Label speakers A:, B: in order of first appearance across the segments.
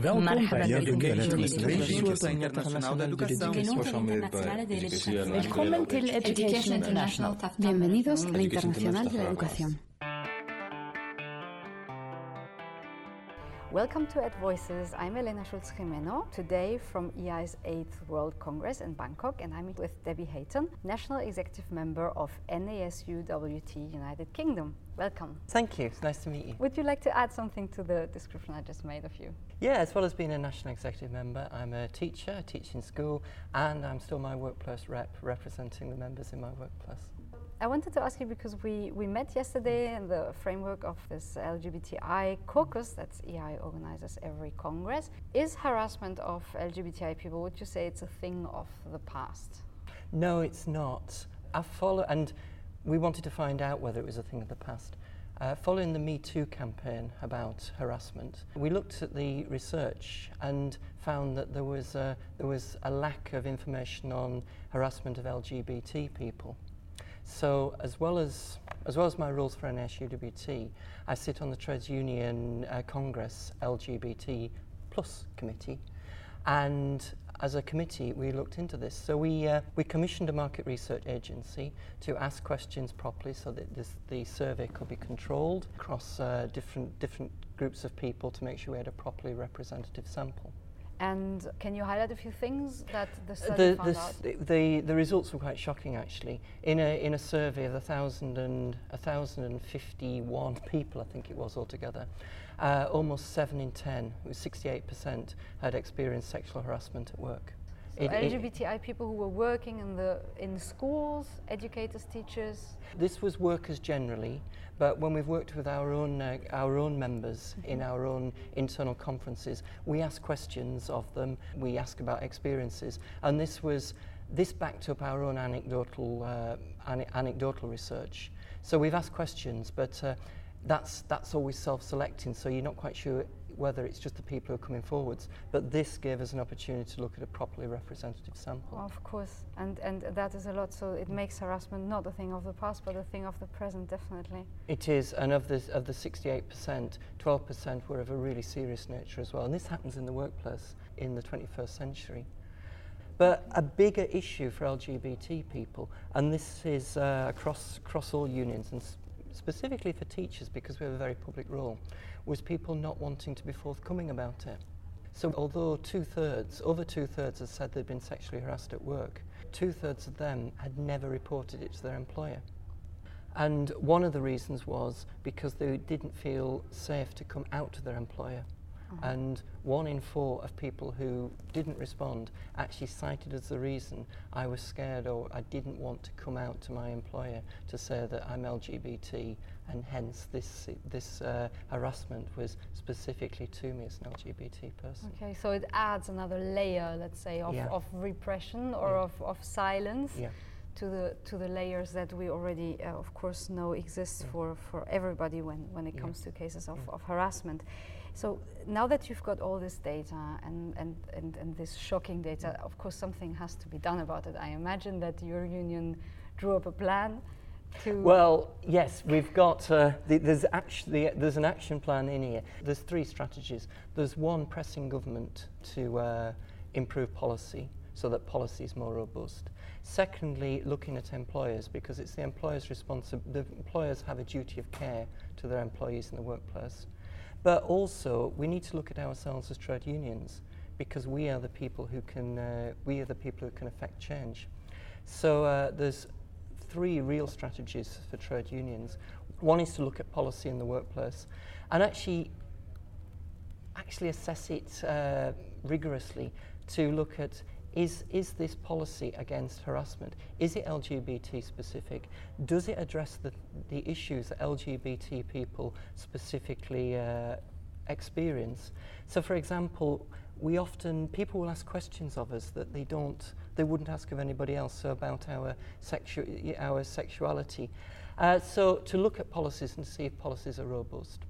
A: Welkom Marhaba
B: Education
A: Internationaal
B: de Educação. Education International.
C: Bienvenidos a la Internacional de la Educación.
D: Welcome to Ed Voices. I'm Elena Schulz Jimeno, today from EI's 8th World Congress in Bangkok, and I'm with Debbie Hayton, National Executive Member of NASUWT United Kingdom. Welcome.
E: Thank you. It's nice to meet you.
D: Would you like to add something to the description I just made of you?
E: Yeah, as well as being a national executive member, I'm a teacher, I teach in school, and I'm still my workplace rep representing the members in my workplace.
D: I wanted to ask you because we, we met yesterday in the framework of this LGBTI caucus that EI organizes every Congress. Is harassment of LGBTI people, would you say it's a thing of the past?
E: No, it's not. I follow, and we wanted to find out whether it was a thing of the past. Uh, following the Me Too campaign about harassment, we looked at the research and found that there was a, there was a lack of information on harassment of LGBT people. So, as well as as well as my roles for NASUWT, I sit on the Trades Union uh, Congress LGBT plus committee, and as a committee, we looked into this. So we uh, we commissioned a market research agency to ask questions properly, so that this, the survey could be controlled across uh, different different groups of people to make sure we had a properly representative sample.
D: And can you highlight a few things that the
E: Uh,
D: study
E: The,
D: found
E: the,
D: out?
E: the, the results were quite shocking actually. In a, in a survey of 1,000 and, 1,051 people, I think it was altogether, uh, almost 7 in 10, it was 68%, had experienced sexual harassment at work. It- it-
D: LGBTI people who were working in the in schools, educators, teachers.
E: This was workers generally, but when we've worked with our own uh, our own members in our own internal conferences, we ask questions of them. We ask about experiences, and this was this backed up our own anecdotal uh, ane- anecdotal research. So we've asked questions, but uh, that's that's always self-selecting. So you're not quite sure whether it's just the people who are coming forwards. But this gave us an opportunity to look at a properly representative sample.
D: Of course, and and that is a lot. So it makes harassment not a thing of the past, but a thing of the present, definitely.
E: It is, and of the, of the 68%, 12% were of a really serious nature as well. And this happens in the workplace in the 21st century. But a bigger issue for LGBT people, and this is uh, across, across all unions, and specifically for teachers because we have a very public role, was people not wanting to be forthcoming about it. So although two-thirds, over two-thirds had said they'd been sexually harassed at work, two-thirds of them had never reported it to their employer. And one of the reasons was because they didn't feel safe to come out to their employer. And one in four of people who didn't respond actually cited as the reason I was scared or I didn't want to come out to my employer to say that I'm LGBT and hence this, this uh, harassment was specifically to me as an LGBT person.
D: Okay, so it adds another layer, let's say, of,
E: Yeah.
D: of repression or
E: Yeah.
D: of, of silence
E: Yeah.
D: to the to the layers that we already, uh, of course, know exist
E: Yeah.
D: for, for everybody when, when it
E: Yeah.
D: comes to cases of,
E: Yeah.
D: of harassment. So now that you've got all this data and, and, and, and this shocking data, of course, something has to be done about it. I imagine that your union drew up a plan to.
E: Well, yes, we've got. Uh, the, there's actually there's an action plan in here. There's three strategies. There's one pressing government to uh, improve policy so that policy is more robust. Secondly, looking at employers because it's the employers' responsibility. The employers have a duty of care to their employees in the workplace. But also, we need to look at ourselves as trade unions because we are the people who can. Uh, we are the people who can affect change. So uh, there's three real strategies for trade unions. One is to look at policy in the workplace and actually actually assess it uh, rigorously to look at is, is this policy against harassment? Is it LGBT specific? Does it address the, the issues that LGBT people specifically uh, experience? So, for example, we often, people will ask questions of us that they don't, they wouldn't ask of anybody else so about our, sexu- our sexuality. Uh, so, to look at policies and see if policies are robust.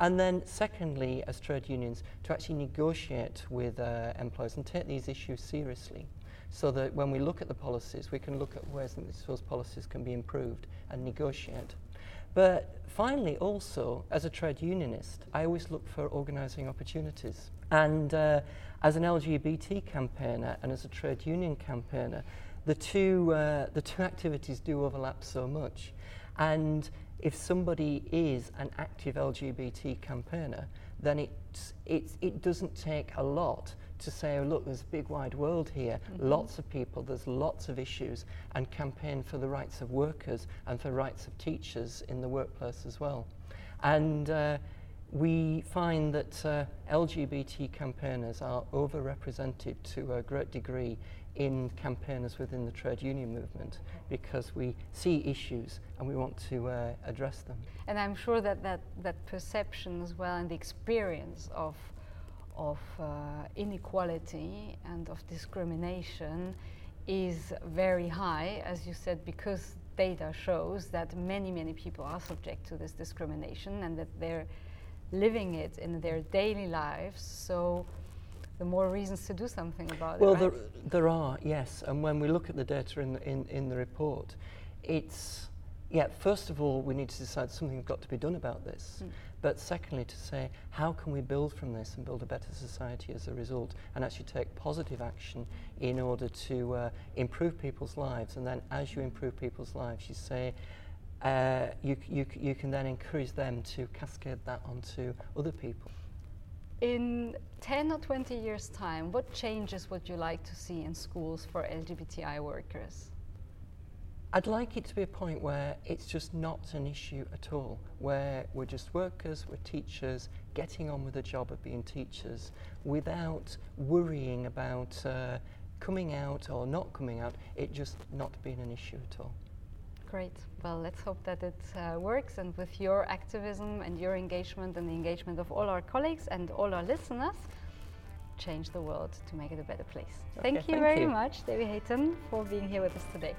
E: And then, secondly, as trade unions, to actually negotiate with uh, employers and take these issues seriously. So that when we look at the policies, we can look at ways which those policies can be improved and negotiate. But finally, also, as a trade unionist, I always look for organising opportunities. And uh, as an LGBT campaigner and as a trade union campaigner, the two, uh, the two activities do overlap so much. And if somebody is an active LGBT campaigner, then it's, it's, it doesn't take a lot to say, oh, look, there's a big wide world here, mm -hmm. lots of people, there's lots of issues, and campaign for the rights of workers and for rights of teachers in the workplace as well. And uh, we find that uh, LGBT campaigners are overrepresented to a great degree in campaigners within the trade union movement because we see issues and we want to uh, address them.
D: And I'm sure that, that that perception as well and the experience of of uh, inequality and of discrimination is very high, as you said, because data shows that many, many people are subject to this discrimination and that they're living it in their daily lives. So the more reasons to do something about
E: well,
D: it.
E: Well, right? there, there are, yes. And when we look at the data in the, in, in the report, it's, yeah, first of all, we need to decide something's got to be done about this. Mm. But secondly, to say, how can we build from this and build a better society as a result and actually take positive action in order to uh, improve people's lives. And then as you improve people's lives, you say, uh, you, you, you can then encourage them to cascade that onto other people.
D: In 10 or 20 years' time, what changes would you like to see in schools for LGBTI workers?
E: I'd like it to be a point where it's just not an issue at all, where we're just workers, we're teachers, getting on with the job of being teachers without worrying about uh, coming out or not coming out, it just not being an issue at all.
D: Great. Well, let's hope that it uh, works and with your activism and your engagement and the engagement of all our colleagues and all our listeners, change the world to make it a better place. Okay, thank you thank very you. much, Debbie Hayton, for being here with us today.